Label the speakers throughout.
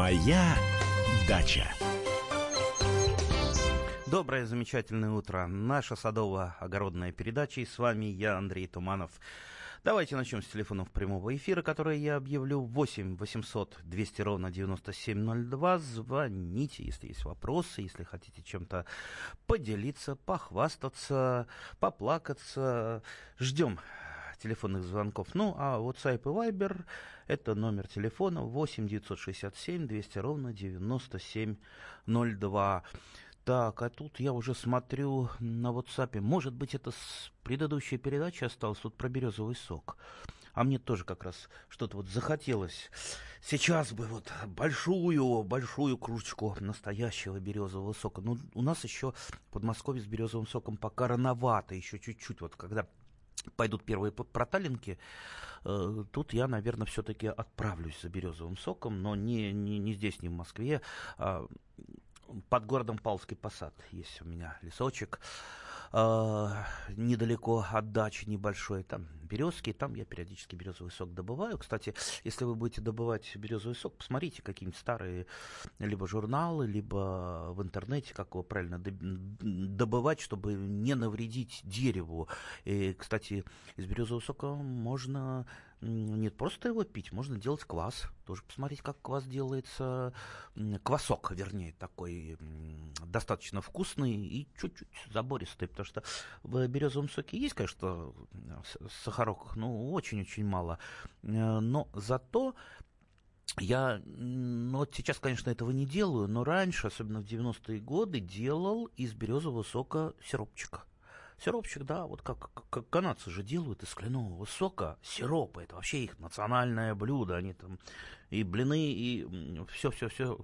Speaker 1: Моя дача.
Speaker 2: Доброе, замечательное утро. Наша садово-огородная передача. И с вами я, Андрей Туманов. Давайте начнем с телефонов прямого эфира, которые я объявлю. 8 800 200 ровно 9702. Звоните, если есть вопросы, если хотите чем-то поделиться, похвастаться, поплакаться. Ждем телефонных звонков. Ну, а WhatsApp и Viber это номер телефона 8 967 200 ровно 9702. Так, а тут я уже смотрю на WhatsApp. Может быть, это с предыдущей передачи осталось тут про березовый сок. А мне тоже как раз что-то вот захотелось. Сейчас бы вот большую, большую кружечку настоящего березового сока. Ну, у нас еще в Подмосковье с березовым соком пока рановато, еще чуть-чуть. Вот когда пойдут первые проталинки, э, тут я, наверное, все-таки отправлюсь за березовым соком, но не, не, не здесь, не в Москве, а под городом Павловский посад есть у меня лесочек. Э, недалеко от дачи небольшой, там березки, там я периодически березовый сок добываю. Кстати, если вы будете добывать березовый сок, посмотрите какие-нибудь старые либо журналы, либо в интернете, как его правильно добывать, чтобы не навредить дереву. И, кстати, из березового сока можно нет, просто его пить, можно делать квас. Тоже посмотреть, как квас делается. Квасок, вернее, такой достаточно вкусный и чуть-чуть забористый, потому что в березовом соке есть, конечно, сахарок, ну, очень-очень мало. Э, но зато я, ну вот сейчас, конечно, этого не делаю, но раньше, особенно в 90-е годы, делал из березового сока сиропчика. Сиропчик, да, вот как, как канадцы же делают из кленового сока сиропы. Это вообще их национальное блюдо. Они там и блины, и все-все-все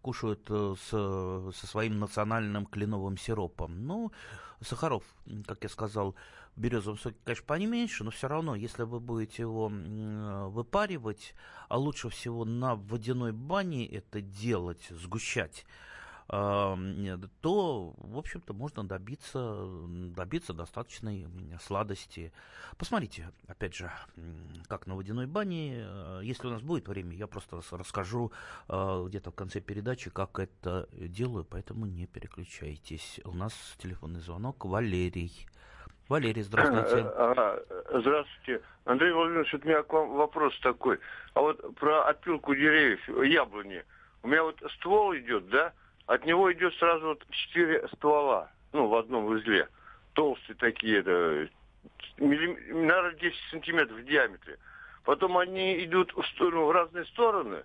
Speaker 2: кушают э, с, со своим национальным кленовым сиропом. Ну, сахаров, как я сказал, в березовом соке, конечно, поменьше, но все равно, если вы будете его выпаривать, а лучше всего на водяной бане это делать, сгущать, то, в общем-то, можно добиться, добиться достаточной сладости. Посмотрите, опять же, как на водяной бане. Э, если у нас будет время, я просто расскажу э, где-то в конце передачи, как это делаю, поэтому не переключайтесь. У нас телефонный звонок Валерий. Валерий, здравствуйте.
Speaker 3: А, здравствуйте. Андрей Владимирович, у меня к вам вопрос такой. А вот про отпилку деревьев, яблони. У меня вот ствол идет, да? От него идет сразу вот четыре ствола, ну, в одном узле. Толстые такие, это, миллим... наверное, 10 сантиметров в диаметре. Потом они идут в, сторону, в разные стороны,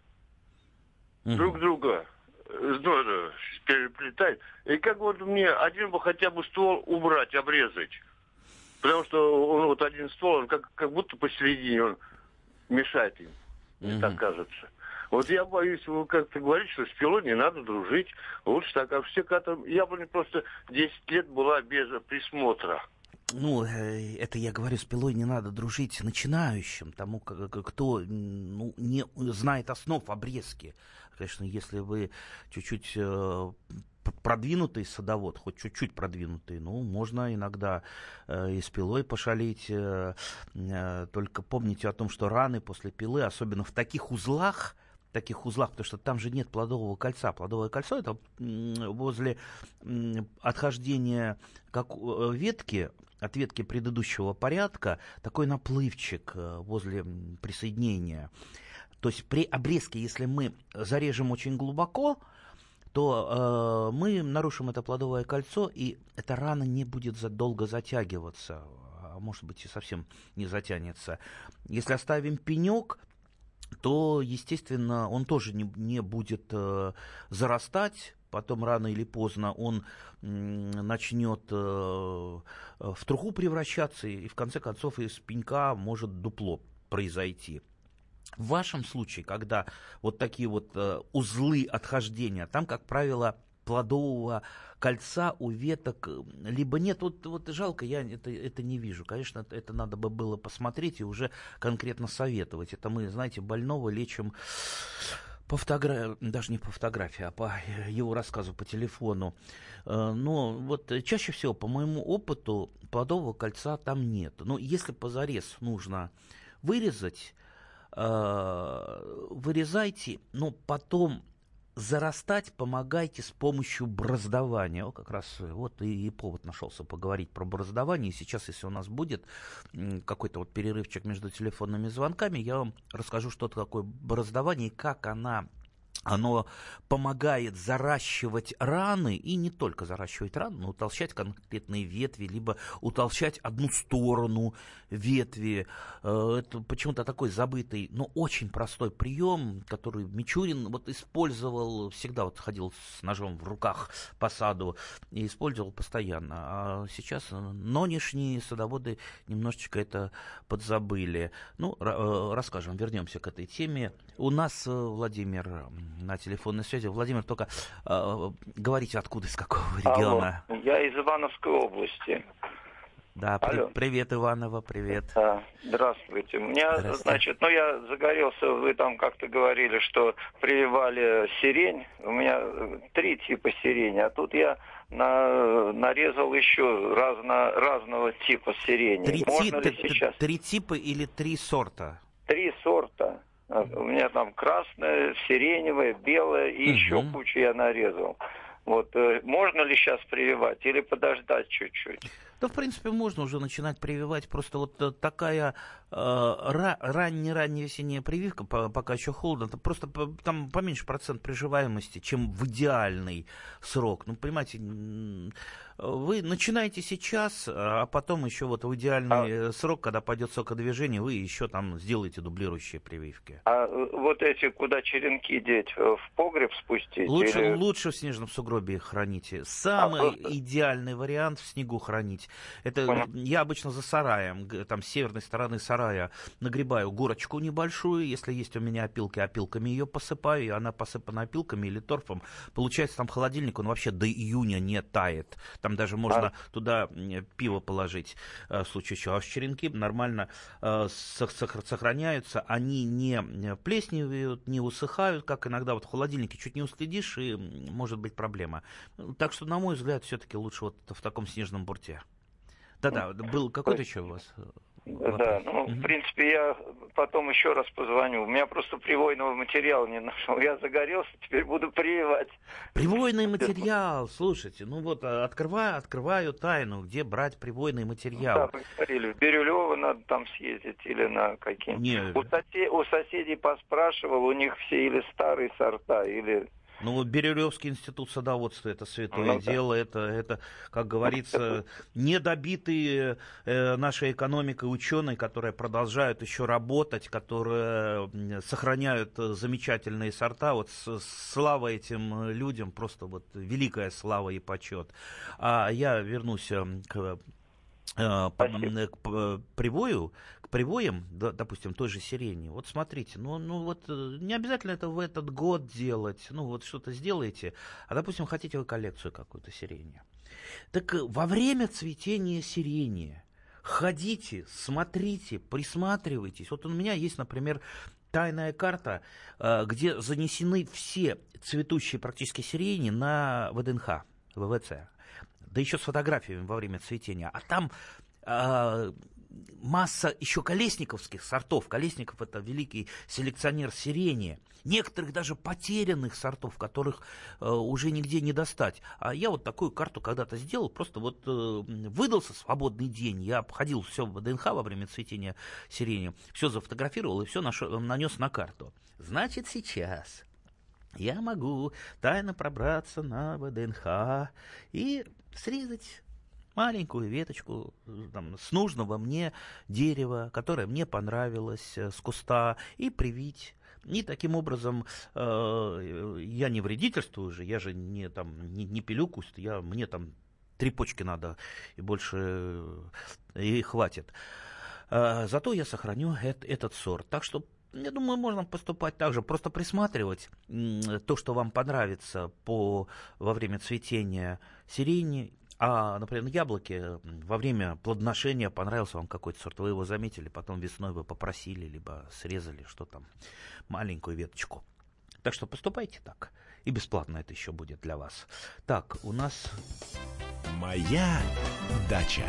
Speaker 3: угу. друг друга ну, это, переплетают. И как вот мне один бы хотя бы ствол убрать, обрезать. Потому что он вот один ствол, он как, как будто посередине он мешает им, мне так кажется. Вот я боюсь, вы как-то говорите, что с пилой не надо дружить. Лучше так. А все как-то... Яблоня просто 10 лет была без присмотра.
Speaker 2: Ну, э, это я говорю, с пилой не надо дружить начинающим, тому, кто ну, не знает основ обрезки. Конечно, если вы чуть-чуть э, продвинутый садовод, хоть чуть-чуть продвинутый, ну, можно иногда э, и с пилой пошалить. Э, э, только помните о том, что раны после пилы, особенно в таких узлах, таких узлах, потому что там же нет плодового кольца. Плодовое кольцо это возле отхождения как э, ветки, от ветки предыдущего порядка, такой наплывчик э, возле присоединения. То есть при обрезке, если мы зарежем очень глубоко, то э, мы нарушим это плодовое кольцо, и эта рана не будет долго затягиваться, а может быть и совсем не затянется. Если оставим пенек, то, естественно, он тоже не, не будет э, зарастать, потом рано или поздно он начнет э, в труху превращаться, и в конце концов из пенька может дупло произойти. В вашем случае, когда вот такие вот э, узлы отхождения, там, как правило, плодового кольца у веток либо нет. Вот, вот жалко, я это, это не вижу. Конечно, это, это надо бы было посмотреть и уже конкретно советовать. Это мы, знаете, больного лечим по фотографии, даже не по фотографии, а по его рассказу по телефону. Э, но вот чаще всего, по моему опыту, плодового кольца там нет. Но если позарез нужно вырезать, э, вырезайте, но потом зарастать помогайте с помощью браздования. Вот как раз вот и, и повод нашелся поговорить про браздование. И сейчас, если у нас будет какой-то вот перерывчик между телефонными звонками, я вам расскажу, что такое браздование и как она оно помогает заращивать раны, и не только заращивать раны, но утолщать конкретные ветви, либо утолщать одну сторону ветви. Э, это почему-то такой забытый, но очень простой прием, который Мичурин вот использовал, всегда вот ходил с ножом в руках по саду и использовал постоянно. А сейчас нынешние садоводы немножечко это подзабыли. Ну, э, расскажем, вернемся к этой теме. У нас, э, Владимир, на телефонной связи. Владимир, только э, говорите, откуда, из какого региона?
Speaker 4: Алло, я из Ивановской области.
Speaker 2: Да, при, привет, Иванова, привет.
Speaker 4: Да, здравствуйте. У меня, здравствуйте. значит, ну я загорелся, вы там как-то говорили, что прививали сирень. У меня э, три типа сирени, а тут я на, нарезал еще разно, разного типа сирени.
Speaker 2: Три, Можно ти, ли сейчас? Три типа или три сорта?
Speaker 4: Три сорта. У меня там красное, сиреневое, белое и угу. еще кучу я нарезал. Вот э, можно ли сейчас прививать или подождать чуть-чуть?
Speaker 2: Да, в принципе, можно уже начинать прививать. Просто вот э, такая э, ранняя-ранняя весенняя прививка, пока еще холодно, просто там поменьше процент приживаемости, чем в идеальный срок. Ну, понимаете, вы начинаете сейчас, а потом еще вот в идеальный а... срок, когда пойдет сокодвижение, вы еще там сделаете дублирующие прививки.
Speaker 4: А э, вот эти, куда черенки деть, э, в погреб спустить?
Speaker 2: Лучше, или... лучше в снежном сугробе их храните. Самый а идеальный вариант в снегу хранить. Это Понял. я обычно за сараем, там с северной стороны сарая нагребаю горочку небольшую, если есть у меня опилки, опилками ее посыпаю, и она посыпана опилками или торфом. Получается, там холодильник, он вообще до июня не тает. Там даже можно а... туда пиво положить э, в случае чего. А черенки нормально э, сохраняются, они не плесневеют, не усыхают, как иногда вот в холодильнике чуть не уследишь, и может быть проблема. Так что, на мой взгляд, все-таки лучше вот в таком снежном бурте. Да-да, был какой-то еще у вас э,
Speaker 4: Вопрос. Да, ну, угу. в принципе, я потом еще раз позвоню. У меня просто привойного материала не нашел. Я загорелся, теперь буду прививать.
Speaker 2: Привойный материал, слушайте, ну вот а, открываю, открываю тайну, где брать привойный материал. Да,
Speaker 4: вы говорили, в Бирюлево надо там съездить или на какие Нет. У, сосед... у соседей поспрашивал, у них все или старые сорта, или
Speaker 2: ну, вот Бирюлевский институт садоводства это святое ну, дело, да. это, это, как говорится, недобитые э, нашей экономикой ученые, которые продолжают еще работать, которые сохраняют замечательные сорта. Вот слава этим людям, просто вот великая слава и почет. А я вернусь к э, к привою, привоем, допустим, той же сирени, вот смотрите, ну, ну вот э, не обязательно это в этот год делать, ну вот что-то сделаете, а, допустим, хотите вы коллекцию какую-то сирени. Так э, во время цветения сирени ходите, смотрите, присматривайтесь. Вот у меня есть, например, тайная карта, э, где занесены все цветущие практически сирени на ВДНХ, ВВЦ. Да еще с фотографиями во время цветения. А там масса еще колесниковских сортов. Колесников это великий селекционер сирени. Некоторых даже потерянных сортов, которых э, уже нигде не достать. А я вот такую карту когда-то сделал, просто вот э, выдался свободный день, я обходил все в ДНХ во время цветения сирени, все зафотографировал и все нанес на карту. Значит, сейчас я могу тайно пробраться на ВДНХ и срезать маленькую веточку там, с нужного мне дерева, которое мне понравилось, э, с куста, и привить. И таким образом э, я не вредительствую же, я же не, там, не, не пилю куст, я, мне там три почки надо, и больше э, и хватит. Э, зато я сохраню эт, этот сорт. Так что я думаю, можно поступать так же, просто присматривать то, что вам понравится по, во время цветения сирени, а, например, яблоки во время плодоношения понравился вам какой-то сорт, вы его заметили, потом весной вы попросили, либо срезали, что там, маленькую веточку. Так что поступайте так. И бесплатно это еще будет для вас. Так, у нас...
Speaker 1: Моя дача.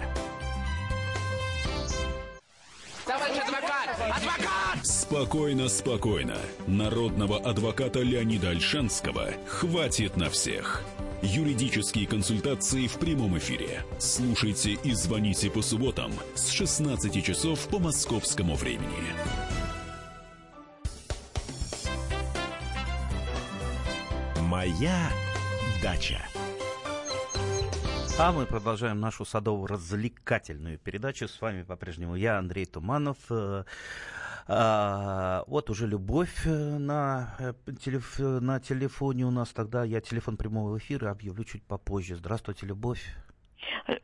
Speaker 5: Товарищ адвокат!
Speaker 1: Адвокат!
Speaker 5: Спокойно, спокойно. Народного адвоката Леонида Альшанского хватит на всех. Юридические консультации в прямом эфире. Слушайте и звоните по субботам с 16 часов по московскому времени.
Speaker 1: Моя дача.
Speaker 2: А мы продолжаем нашу садово-развлекательную передачу. С вами по-прежнему я, Андрей Туманов. Э, а, вот уже любовь э, на, э, телеф, на телефоне у нас. Тогда я телефон прямого эфира объявлю чуть попозже. Здравствуйте, Любовь.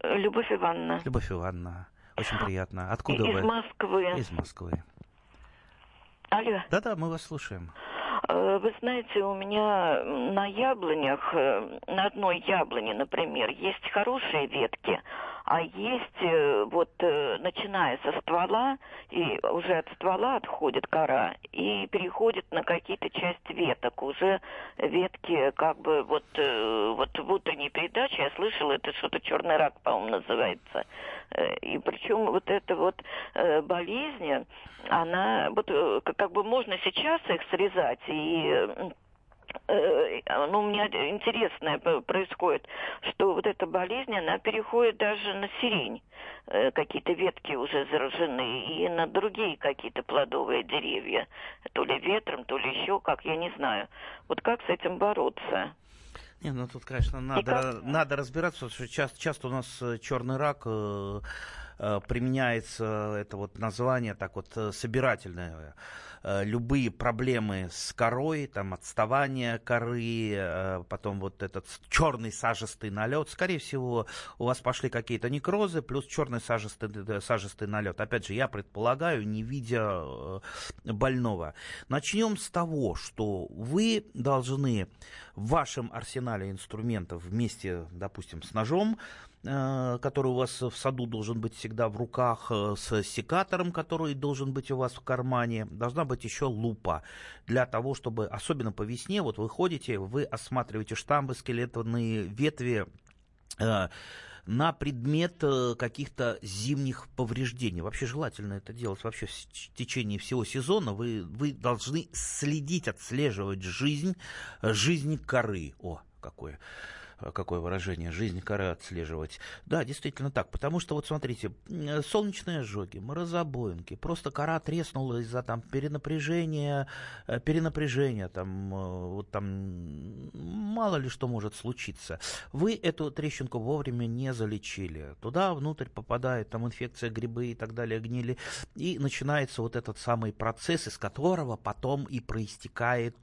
Speaker 6: Любовь Ивановна.
Speaker 2: Любовь Ивановна. Очень приятно. Откуда
Speaker 6: Из
Speaker 2: вы?
Speaker 6: Из Москвы.
Speaker 2: Из Москвы.
Speaker 6: Алло.
Speaker 2: Да-да, мы вас слушаем.
Speaker 6: Э, вы знаете, у меня на яблонях, э, на одной яблоне, например, есть хорошие ветки, а есть э, вот начиная со ствола, и уже от ствола отходит кора, и переходит на какие-то части веток. Уже ветки как бы вот, вот в утренней передаче я слышала, это что-то черный рак, по-моему, называется. И причем вот эта вот болезнь, она вот как бы можно сейчас их срезать и ну, у меня интересное происходит, что вот эта болезнь, она переходит даже на сирень. Какие-то ветки уже заражены, и на другие какие-то плодовые деревья. То ли ветром, то ли еще как, я не знаю. Вот как с этим бороться?
Speaker 2: Не, ну тут, конечно, надо, надо разбираться, потому что часто, часто у нас черный рак э, э, применяется, это вот название так вот собирательное Э, любые проблемы с корой, там отставание коры, э, потом вот этот черный сажистый налет, скорее всего, у вас пошли какие-то некрозы, плюс черный сажистый, э, сажистый налет. Опять же, я предполагаю, не видя больного. Начнем с того, что вы должны в вашем арсенале инструментов вместе, допустим, с ножом Э, который у вас в саду должен быть всегда в руках, э, с секатором, который должен быть у вас в кармане. Должна быть еще лупа для того, чтобы, особенно по весне, вот вы ходите, вы осматриваете штамбы, скелетные ветви, э, на предмет каких-то зимних повреждений. Вообще желательно это делать вообще в течение всего сезона. Вы, вы должны следить, отслеживать жизнь, жизнь коры. О, какое какое выражение, жизнь коры отслеживать. Да, действительно так, потому что вот смотрите, солнечные ожоги, морозобоинки, просто кора треснула из-за там перенапряжения, э, перенапряжения, там, э, вот там мало ли что может случиться. Вы эту трещинку вовремя не залечили. Туда внутрь попадает там инфекция, грибы и так далее, гнили, и начинается вот этот самый процесс, из которого потом и проистекает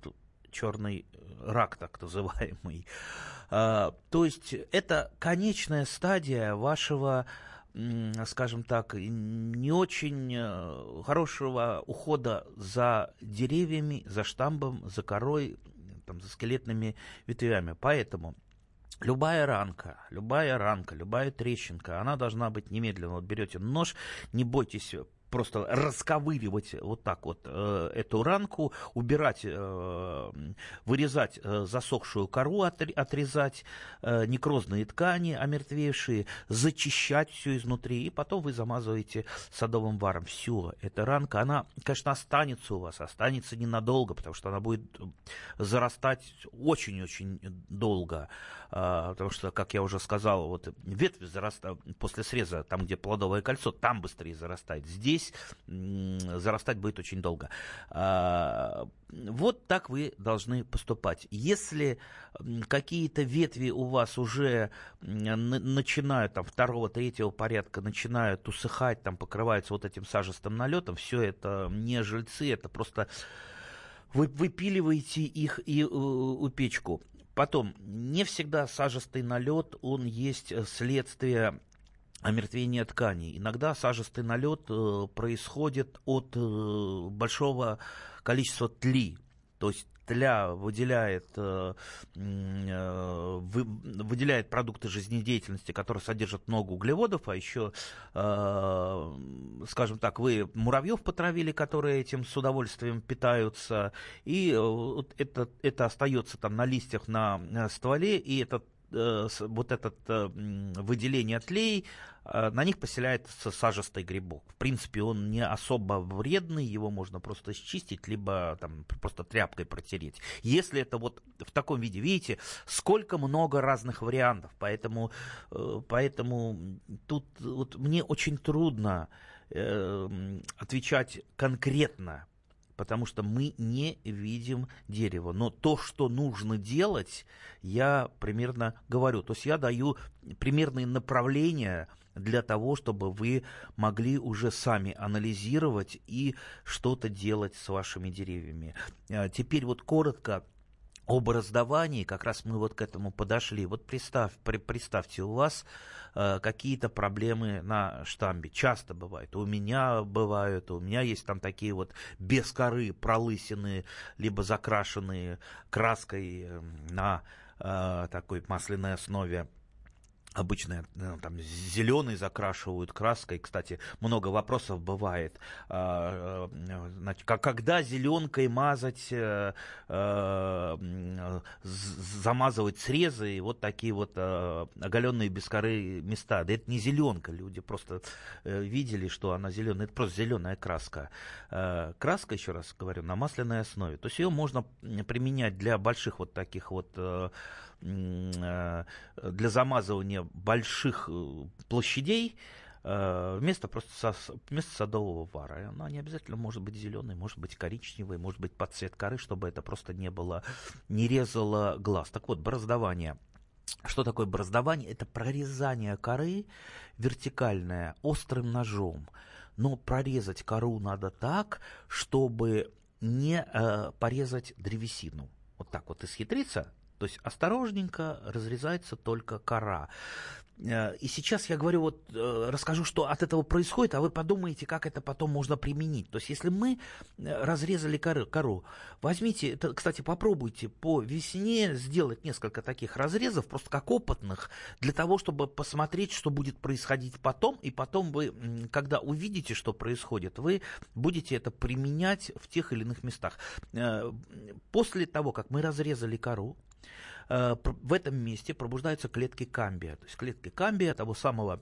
Speaker 2: черный рак, так называемый. А, то есть это конечная стадия вашего скажем так, не очень э, хорошего ухода за деревьями, за штамбом, за корой, там, за скелетными ветвями. Поэтому Любая ранка, любая ранка, любая трещинка, она должна быть немедленно. Вот берете нож, не бойтесь просто расковыривать вот так вот э, эту ранку, убирать, э, вырезать э, засохшую кору, отри, отрезать э, некрозные ткани, омертвевшие, зачищать все изнутри, и потом вы замазываете садовым варом. Все, эта ранка, она, конечно, останется у вас, останется ненадолго, потому что она будет зарастать очень-очень долго, потому что, как я уже сказал, вот ветви зарастают после среза, там, где плодовое кольцо, там быстрее зарастает. Здесь здесь зарастать будет очень долго. А, вот так вы должны поступать. Если какие-то ветви у вас уже начинают, там, второго, третьего порядка, начинают усыхать, там, покрываются вот этим сажистым налетом, все это не жильцы, это просто вы выпиливаете их и э, у печку. Потом, не всегда сажистый налет, он есть следствие омертвение тканей. Иногда сажистый налет э, происходит от э, большого количества тли. То есть тля выделяет, э, э, вы, выделяет продукты жизнедеятельности, которые содержат много углеводов, а еще, э, скажем так, вы муравьев потравили, которые этим с удовольствием питаются, и вот это, это остается там на листьях, на стволе, и этот вот этот э, выделение тлей, на них поселяется сажистый грибок. В принципе, он не особо вредный, его можно просто счистить, либо там просто тряпкой протереть. Если это вот в таком виде, видите, сколько много разных вариантов, поэтому, э, поэтому тут вот мне очень трудно э, отвечать конкретно потому что мы не видим дерево. Но то, что нужно делать, я примерно говорю. То есть я даю примерные направления для того, чтобы вы могли уже сами анализировать и что-то делать с вашими деревьями. А теперь вот коротко об раздавании, как раз мы вот к этому подошли. Вот представь, при, представьте, у вас э, какие-то проблемы на штамбе. Часто бывает. У меня бывают, у меня есть там такие вот без коры пролысины, либо закрашенные краской э, на э, такой масляной основе обычно ну, там зеленый закрашивают краской. Кстати, много вопросов бывает. А, э, значит, когда зеленкой мазать, э, э, замазывать срезы и вот такие вот оголенные без коры места. Да это не зеленка, люди просто видели, что она зеленая. Это просто зеленая краска. Краска, еще раз говорю, на масляной основе. То есть ее можно применять для больших вот таких вот Э, для замазывания больших э, площадей э, вместо просто вместо садового вара. Она не обязательно может быть зеленой, может быть коричневой, может быть под цвет коры, чтобы это просто не было, не резало глаз. Так вот, бороздование. Что такое бороздование? Это прорезание коры вертикальное острым ножом. Но прорезать кору надо так, чтобы не э, порезать древесину. Вот так вот исхитриться, то есть осторожненько разрезается только кора. Э, и сейчас я говорю, вот э, расскажу, что от этого происходит, а вы подумаете, как это потом можно применить. То есть, если мы э, разрезали кору, кору возьмите, это, кстати, попробуйте по весне сделать несколько таких разрезов, просто как опытных, для того, чтобы посмотреть, что будет происходить потом, и потом вы, когда увидите, что происходит, вы будете это применять в тех или иных местах. После того, как мы разрезали кору, в этом месте пробуждаются клетки камбия. То есть клетки камбия, того самого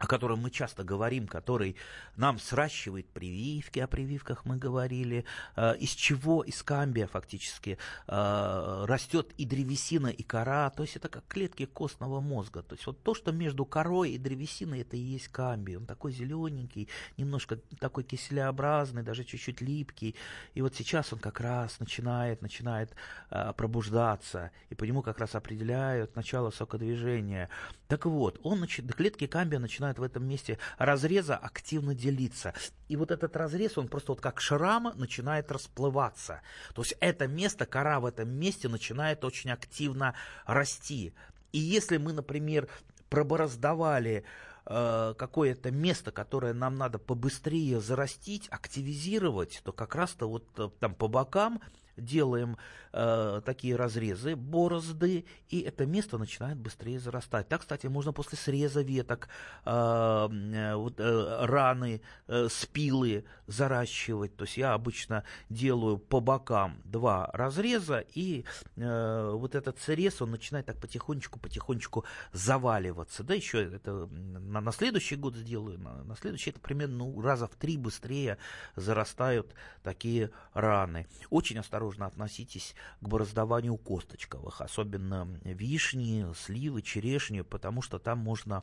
Speaker 2: о котором мы часто говорим, который нам сращивает прививки, о прививках мы говорили, э, из чего, из камбия фактически э, растет и древесина, и кора, то есть это как клетки костного мозга. То есть вот то, что между корой и древесиной, это и есть камбий. Он такой зелененький, немножко такой киселеобразный, даже чуть-чуть липкий. И вот сейчас он как раз начинает, начинает э, пробуждаться, и по нему как раз определяют начало сокодвижения. Так вот, он, клетки камбия начинают начинают в этом месте разреза активно делиться. И вот этот разрез, он просто вот как шрам начинает расплываться. То есть это место, кора в этом месте начинает очень активно расти. И если мы, например, пробороздавали э, какое-то место, которое нам надо побыстрее зарастить, активизировать, то как раз-то вот э, там по бокам делаем э, такие разрезы, борозды, и это место начинает быстрее зарастать. Так, кстати, можно после среза веток э, э, вот, э, раны, э, спилы заращивать. То есть я обычно делаю по бокам два разреза, и э, вот этот срез, он начинает так потихонечку-потихонечку заваливаться. Да, еще это на, на следующий год сделаю, на, на следующий, это примерно ну, раза в три быстрее зарастают такие раны. Очень осторожно осторожно относитесь к бороздованию косточковых, особенно вишни, сливы, черешни, потому что там можно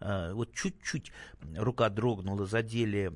Speaker 2: э, вот чуть-чуть рука дрогнула, задели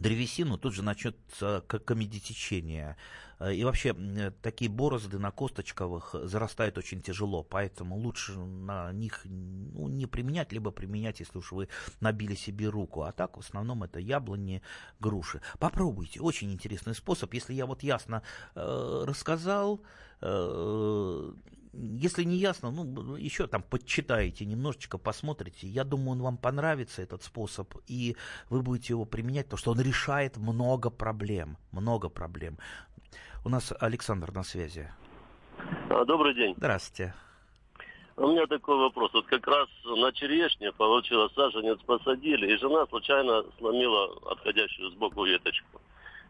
Speaker 2: древесину, тут же начнется комедитечение. Э, и вообще такие борозды на косточковых зарастают очень тяжело, поэтому лучше на них ну, не применять, либо применять, если уж вы набили себе руку. А так в основном это яблони, груши. Попробуйте, очень интересный способ. Если я вот ясно э, рассказал, э, если не ясно, ну, еще там подчитаете, немножечко посмотрите. Я думаю, он вам понравится, этот способ, и вы будете его применять, потому что он решает много проблем. Много проблем. У нас Александр на связи.
Speaker 7: А, добрый день.
Speaker 2: Здравствуйте.
Speaker 7: У меня такой вопрос. Вот как раз на черешне получила саженец, посадили, и жена случайно сломила отходящую сбоку веточку.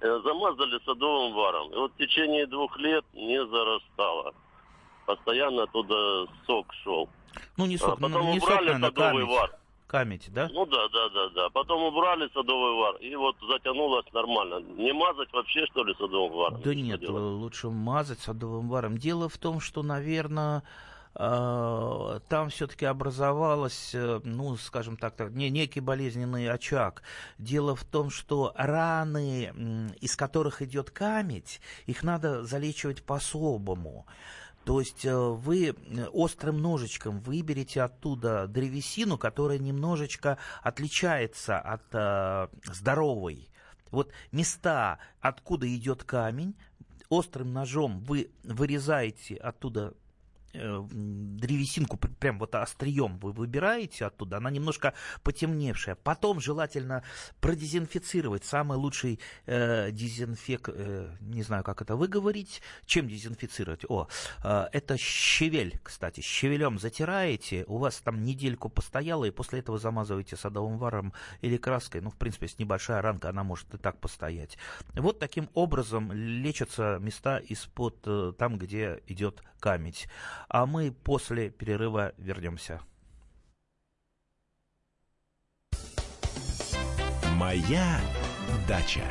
Speaker 7: Э, замазали садовым варом. И вот в течение двух лет не зарастала. Постоянно оттуда сок шел.
Speaker 2: Ну, не сок,
Speaker 7: а потом
Speaker 2: ну, не
Speaker 7: убрали
Speaker 2: сок, наверное,
Speaker 7: садовый
Speaker 2: камедь.
Speaker 7: вар.
Speaker 2: Камедь, да?
Speaker 7: Ну да, да, да, да. Потом убрали садовый вар, и вот затянулось нормально. Не мазать вообще, что ли, садовым варом?
Speaker 2: Да нет,
Speaker 7: делать?
Speaker 2: лучше мазать садовым варом. Дело в том, что, наверное, э, там все-таки образовалась, э, ну, скажем так, так, не, некий болезненный очаг. Дело в том, что раны, из которых идет камедь, их надо залечивать по-особому. То есть э, вы э, острым ножичком выберете оттуда древесину, которая немножечко отличается от э, здоровой. Вот места, откуда идет камень, острым ножом вы вырезаете оттуда древесинку, пр- прям вот острием вы выбираете оттуда, она немножко потемневшая. Потом желательно продезинфицировать. Самый лучший э, дезинфек, э, не знаю, как это выговорить. Чем дезинфицировать? О, э, это щавель, кстати. Щавелем затираете, у вас там недельку постояло, и после этого замазываете садовым варом или краской. Ну, в принципе, если небольшая ранка, она может и так постоять. Вот таким образом лечатся места из-под э, там, где идет камедь. А мы после перерыва вернемся.
Speaker 1: Моя дача.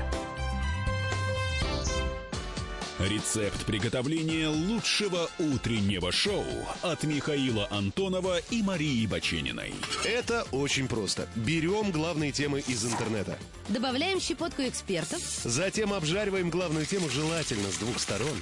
Speaker 5: Рецепт приготовления лучшего утреннего шоу от Михаила Антонова и Марии Бачениной.
Speaker 8: Это очень просто. Берем главные темы из интернета.
Speaker 9: Добавляем щепотку экспертов,
Speaker 8: Затем обжариваем главную тему желательно с двух сторон.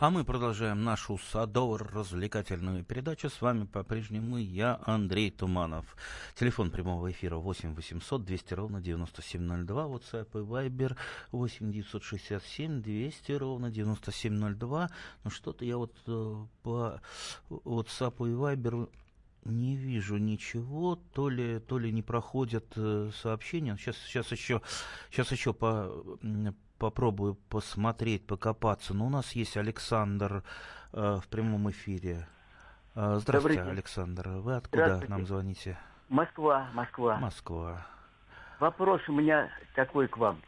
Speaker 2: А мы продолжаем нашу садово-развлекательную передачу. С вами по-прежнему я, Андрей Туманов. Телефон прямого эфира 8 800 200 ровно 9702. WhatsApp и Viber 8 967 200 ровно 9702. Ну что-то я вот э, по WhatsApp и Viber не вижу ничего, то ли, то ли не проходят э, сообщения. Сейчас, сейчас еще, сейчас еще по, попробую посмотреть, покопаться. Но у нас есть Александр э, в прямом эфире. Э, здравствуйте. Александр. Вы откуда нам звоните?
Speaker 10: Москва, Москва.
Speaker 2: Москва.
Speaker 10: Вопрос у меня такой к вам.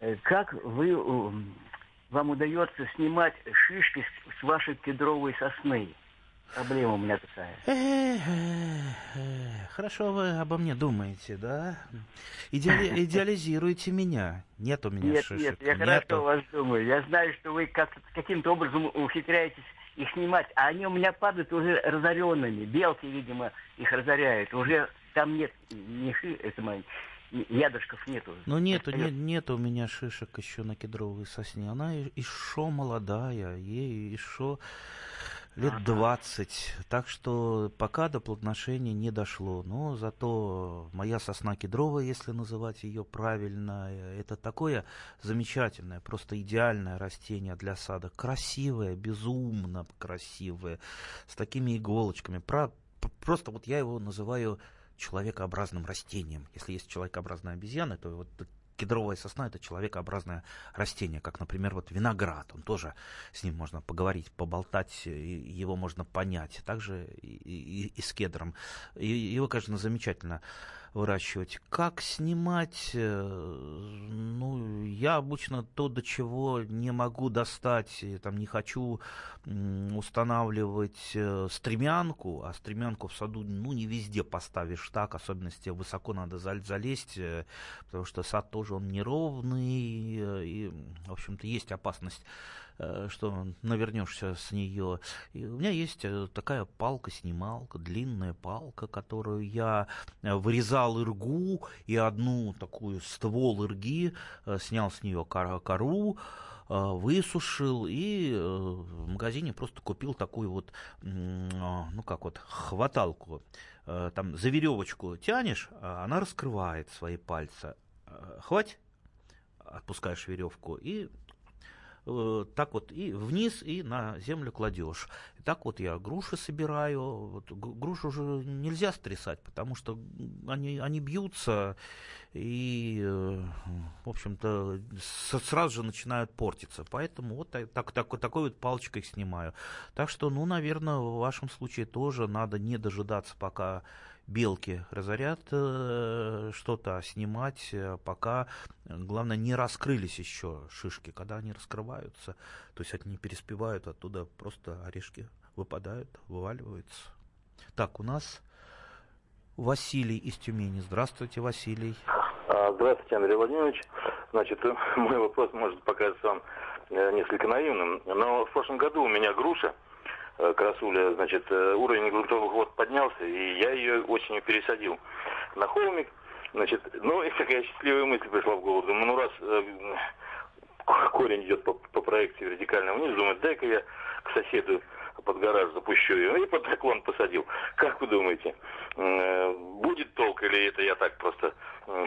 Speaker 10: Э, Как вы, м, вам удается снимать шишки с вашей кедровой сосны? Проблема у меня такая.
Speaker 2: Хорошо вы обо мне думаете, да? Идеали- идеализируете меня. Нет у меня
Speaker 10: Нет,
Speaker 2: шишек.
Speaker 10: нет, я
Speaker 2: Нету.
Speaker 10: хорошо вас думаю. Я знаю, что вы как, каким-то образом ухитряетесь их снимать, а они у меня падают уже разоренными. Белки, видимо, их разоряют. Уже там нет ни ши, это мои, ядышков нету.
Speaker 2: Ну нету, нет, нет у меня шишек еще на кедровой сосне. Она еще молодая, ей еще лет
Speaker 10: Ага.
Speaker 2: 20. Так что пока до плодоношения не дошло. Но зато моя сосна кедровая, если называть ее правильно, это такое замечательное, просто идеальное растение для сада. Красивое, безумно красивое, с такими иголочками. Про- просто вот я его называю человекообразным растением. Если есть человекообразная обезьяна, то вот кедровая сосна это человекообразное растение, как, например, вот виноград. Он тоже с ним можно поговорить, поболтать, и его можно понять. Также и, и- и с кедром. И его, конечно, замечательно выращивать. Как снимать? э, Ну, я обычно то, до чего не могу достать, там не хочу устанавливать э, стремянку, а стремянку в саду, ну, не везде поставишь так, особенно если высоко надо залезть, э, потому что сад тоже он неровный, и, в общем-то, есть опасность что навернешься с нее. И у меня есть э, такая палка-снималка, длинная палка, которую я э, вырезал иргу и одну такую ствол ирги, э, снял с нее кор- кору, э, высушил и э, в магазине просто купил такую вот, ну как вот, хваталку. Э, Там за веревочку тянешь, а она раскрывает свои пальцы. Э, Хватит, отпускаешь веревку и э, так вот и вниз, и на землю кладешь. И так вот я груши собираю. Вот, грушу уже нельзя стрясать, потому что они, они бьются и, э, в общем-то, сразу же начинают портиться. Поэтому вот так, так, такой вот палочкой снимаю. Так что, ну, наверное, в вашем случае тоже надо не дожидаться, пока белки разорят э, что-то, а снимать, э, пока, главное, не раскрылись еще шишки. Когда они раскрываются, то есть они переспевают, оттуда просто орешки выпадают, вываливаются. Так, у нас Василий из Тюмени. Здравствуйте, Василий.
Speaker 11: А, здравствуйте, Андрей Владимирович. Значит, мой вопрос может показаться вам э, несколько наивным, но в прошлом году у меня груша красуля, значит, э, уровень грунтовых вод поднялся, и я ее осенью пересадил на холмик. Значит, ну и такая счастливая мысль пришла в голову. Думаю, ну раз э, корень идет по, по проекции радикально вниз, думаю, дай-ка я к соседу под гараж запущу ее и под наклон посадил. Как вы думаете, э, будет толк или это я так просто э,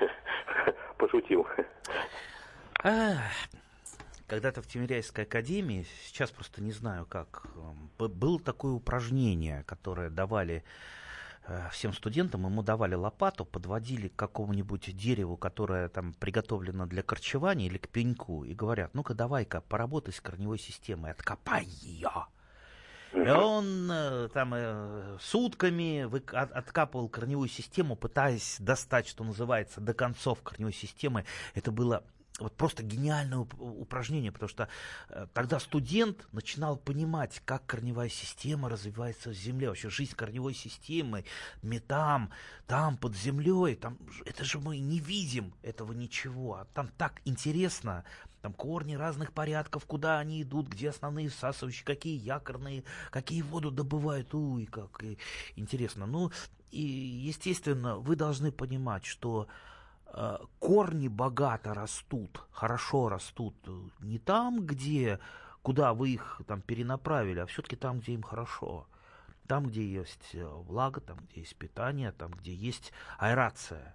Speaker 11: пошутил?
Speaker 2: Когда-то в Тимиряйской академии, сейчас просто не знаю как, эм, было такое упражнение, которое давали э, всем студентам, ему давали лопату, подводили к какому-нибудь дереву, которое там приготовлено для корчевания или к пеньку, и говорят, ну-ка давай-ка поработай с корневой системой, откопай ее. И он э, там э, сутками откапывал корневую систему, пытаясь достать, что называется, до концов корневой системы. Это было вот просто гениальное упражнение, потому что э, тогда студент начинал понимать, как корневая система развивается в земле, вообще жизнь корневой системы, метам, там под землей, там это же мы не видим этого ничего, а там так интересно, там корни разных порядков, куда они идут, где основные всасывающие, какие якорные, какие воду добывают, уй, как интересно. Ну и естественно вы должны понимать, что корни богато растут, хорошо растут не там, где, куда вы их там перенаправили, а все-таки там, где им хорошо. Там, где есть э, влага, там, где есть питание, там, где есть аэрация.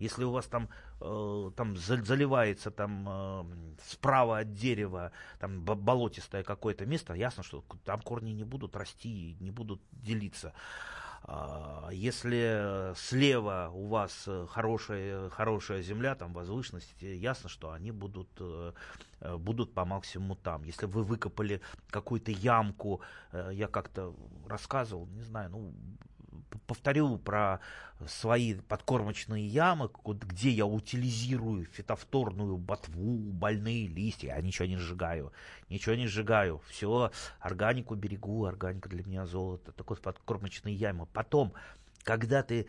Speaker 2: Если у вас там, э, там заливается там, э, справа от дерева там, болотистое какое-то место, ясно, что там корни не будут расти, не будут делиться. А, если слева у вас хорошая, хорошая земля, там возвышенность, ясно, что они будут, э, будут по максимуму там. Если вы выкопали какую-то ямку, э, я как-то рассказывал, не знаю, ну, повторю про свои подкормочные ямы, где я утилизирую фитофторную ботву, больные листья. Я ничего не сжигаю, ничего не сжигаю. Все, органику берегу, органика для меня золото. Такой подкормочные ямы. Потом, когда ты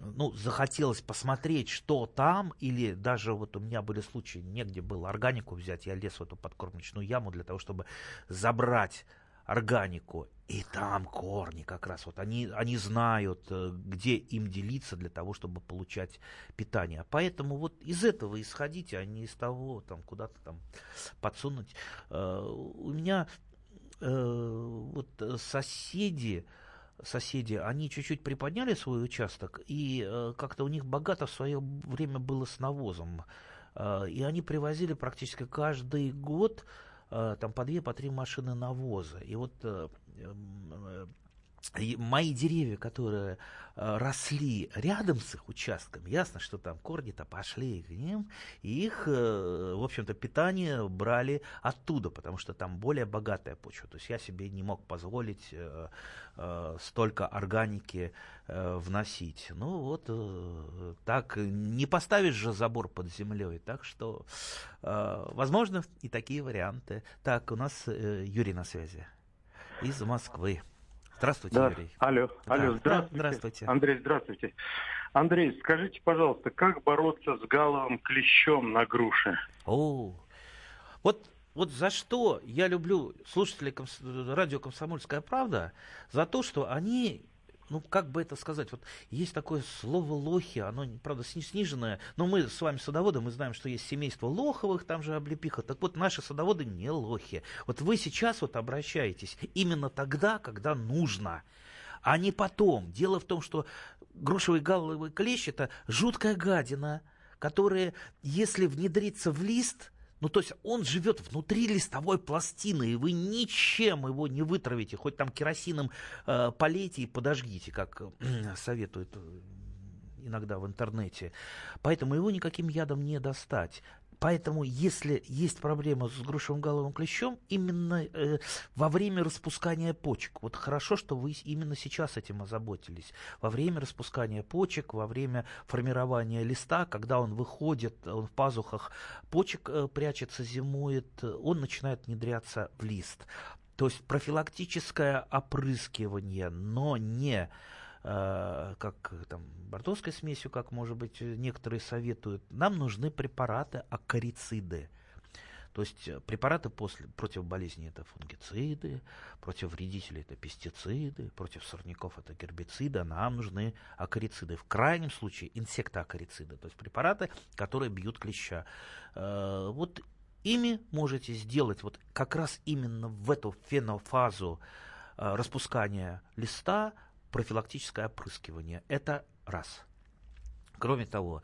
Speaker 2: ну, захотелось посмотреть, что там, или даже вот у меня были случаи, негде было органику взять, я лез в эту подкормочную яму для того, чтобы забрать органику. И там корни как раз, вот они, они знают, э, где им делиться для того, чтобы получать питание. Поэтому вот из этого исходите, а не из того, там, куда-то там подсунуть. Э, у меня э, вот соседи, соседи, они чуть-чуть приподняли свой участок, и как-то у них богато в свое время было с навозом. И они привозили практически каждый год там по две, по три машины навоза. И вот э, э, мои деревья, которые росли рядом с их участком, ясно, что там корни-то пошли к ним, и их, в общем-то, питание брали оттуда, потому что там более богатая почва. То есть я себе не мог позволить столько органики вносить. Ну вот так, не поставишь же забор под землей, так что возможно и такие варианты. Так, у нас Юрий на связи из Москвы. Здравствуйте,
Speaker 12: да.
Speaker 2: Юрий.
Speaker 12: Алло,
Speaker 2: да.
Speaker 12: алло, здравствуйте.
Speaker 2: здравствуйте.
Speaker 12: Андрей, здравствуйте. Андрей, скажите, пожалуйста, как бороться с галовым клещом на груше?
Speaker 2: О, вот вот за что я люблю слушателей комс... радио «Комсомольская правда», за то, что они ну, как бы это сказать, вот есть такое слово лохи, оно, правда, сниженное, но мы с вами садоводы, мы знаем, что есть семейство лоховых, там же облепиха, так вот наши садоводы не лохи. Вот вы сейчас вот обращаетесь именно тогда, когда нужно, а не потом. Дело в том, что грушевый галловый клещ – это жуткая гадина, которая, если внедриться в лист – Ну, то есть он живет внутри листовой пластины, и вы ничем его не вытравите, хоть там керосином э, полейте и подожгите, как э, советуют э, иногда в интернете. Поэтому его никаким ядом не достать. Поэтому, если есть проблема с грушевым головым клещом, именно э, во время распускания почек, вот хорошо, что вы именно сейчас этим озаботились, во время распускания почек, во время формирования листа, когда он выходит, он в пазухах почек э, прячется, зимует, он начинает внедряться в лист. То есть профилактическое опрыскивание, но не как там, бордовской смесью, как, может быть, некоторые советуют, нам нужны препараты акарициды. То есть э, препараты после, против болезни это фунгициды, против вредителей это пестициды, против сорняков это гербициды, нам нужны акарициды. В крайнем случае инсектоакарициды, то есть препараты, которые бьют клеща. Э, вот ими можете сделать вот как раз именно в эту фенофазу распускания листа профилактическое опрыскивание. Это раз. Кроме того,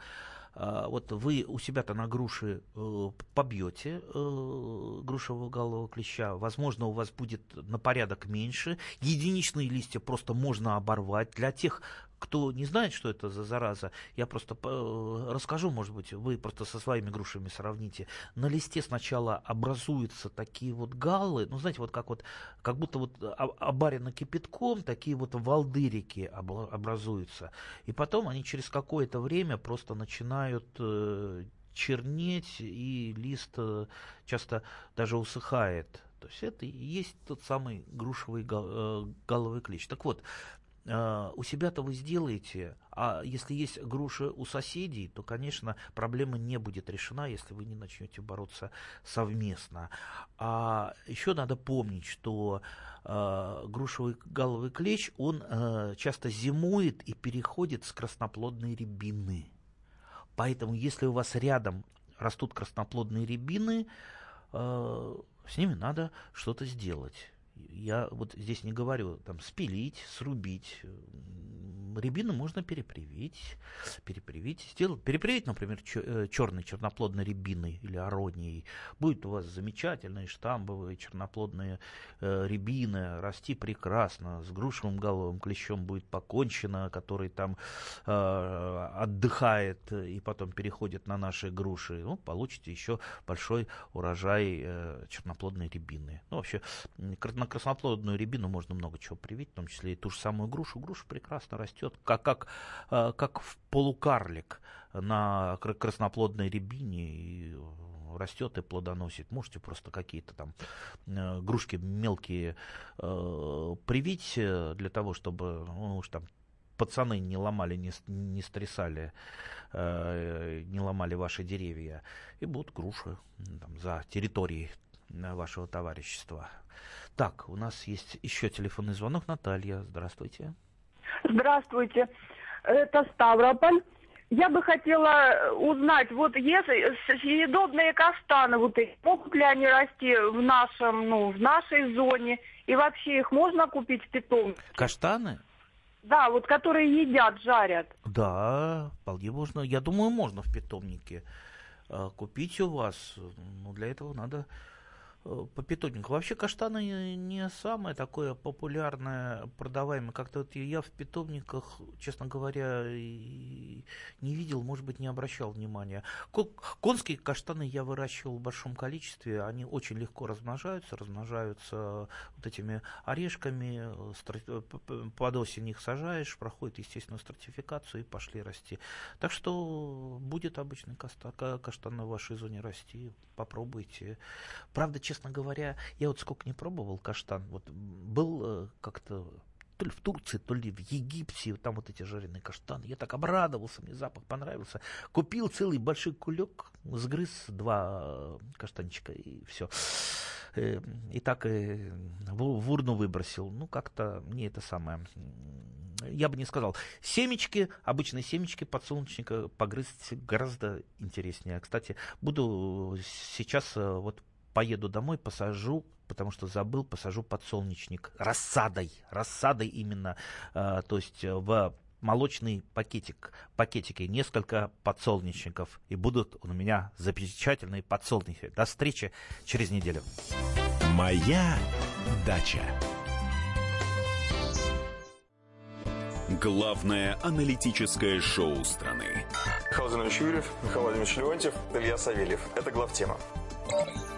Speaker 2: а, вот вы у себя-то на груши э, побьете э, грушевого голового клеща, возможно, у вас будет на порядок меньше. Единичные листья просто можно оборвать. Для тех, кто не знает, что это за зараза, я просто э, расскажу, может быть, вы просто со своими грушами сравните. На листе сначала образуются такие вот галлы, ну, знаете, вот как вот, как будто вот обарено кипятком, такие вот волдырики образуются. И потом они через какое-то время просто начинают э, чернеть, и лист э, часто даже усыхает. То есть это и есть тот самый грушевый головый клещ. Так вот, а, у себя-то вы сделаете, а если есть груши у соседей, то, конечно, проблема не будет решена, если вы не начнете бороться совместно. А еще надо помнить, что э, грушевый головый клещ, он э, часто зимует и переходит с красноплодной рябины. Поэтому, если у вас рядом растут красноплодные рябины, э, с ними надо что-то сделать я вот здесь не говорю там спилить, срубить. Рябину можно перепривить, перепривить, сделать, перепривить, например, э, черной черноплодной рябиной или аронией. Будет у вас замечательные штамбовые черноплодные э, рябины, расти прекрасно, с грушевым головым клещом будет покончено, который там э, отдыхает и потом переходит на наши груши. Ну, получите еще большой урожай э, черноплодной рябины. Ну, вообще, на красноплодную рябину можно много чего привить, в том числе и ту же самую грушу. Груша прекрасно растет, как, как, э, как в полукарлик на красноплодной рябине и растет и плодоносит. Можете просто какие-то там э, грушки мелкие э, привить для того, чтобы ну, уж там пацаны не ломали, не, не стрясали, э, не ломали ваши деревья, и будут груши там, за территорией вашего товарищества. Так, у нас есть еще телефонный звонок. Наталья, здравствуйте.
Speaker 13: Здравствуйте. Это Ставрополь. Я бы хотела узнать, вот если съедобные каштаны, вот могут ли они расти в нашем, ну, в нашей зоне, и вообще их можно купить в питомнике?
Speaker 2: Каштаны?
Speaker 13: Да, вот которые едят, жарят.
Speaker 2: Да, вполне можно. Я думаю, можно в питомнике а, купить у вас. Но для этого надо Э, по питомнику. Вообще каштаны не самое такое популярное, продаваемое. Как-то вот я в питомниках, честно говоря, не видел, может быть, не обращал внимания. Конские каштаны я выращивал в большом количестве. Они очень легко размножаются, размножаются вот этими орешками. Под осень их сажаешь, проходит естественную стратификацию и пошли расти. Так что будет обычный каштан в вашей зоне расти. Попробуйте. Правда, честно честно говоря, я вот сколько не пробовал каштан, вот был э, как-то то ли в Турции, то ли в Египте, там вот эти жареные каштаны. Я так обрадовался, мне запах понравился. Купил целый большой кулек, сгрыз два э, каштанчика и все. Э, и так и в урну выбросил. Ну, как-то мне это самое я бы не сказал. Семечки, обычные семечки подсолнечника погрызть гораздо интереснее. Кстати, буду сейчас вот поеду домой, посажу, потому что забыл, посажу подсолнечник рассадой, рассадой именно, э, то есть в молочный пакетик, пакетики, несколько подсолнечников, и будут у меня замечательные подсолнухи. До встречи через неделю.
Speaker 1: Моя дача.
Speaker 5: Главное аналитическое шоу страны.
Speaker 14: Михаил Юрьев, Михаил Владимирович Леонтьев, Илья Савельев. Это главтема.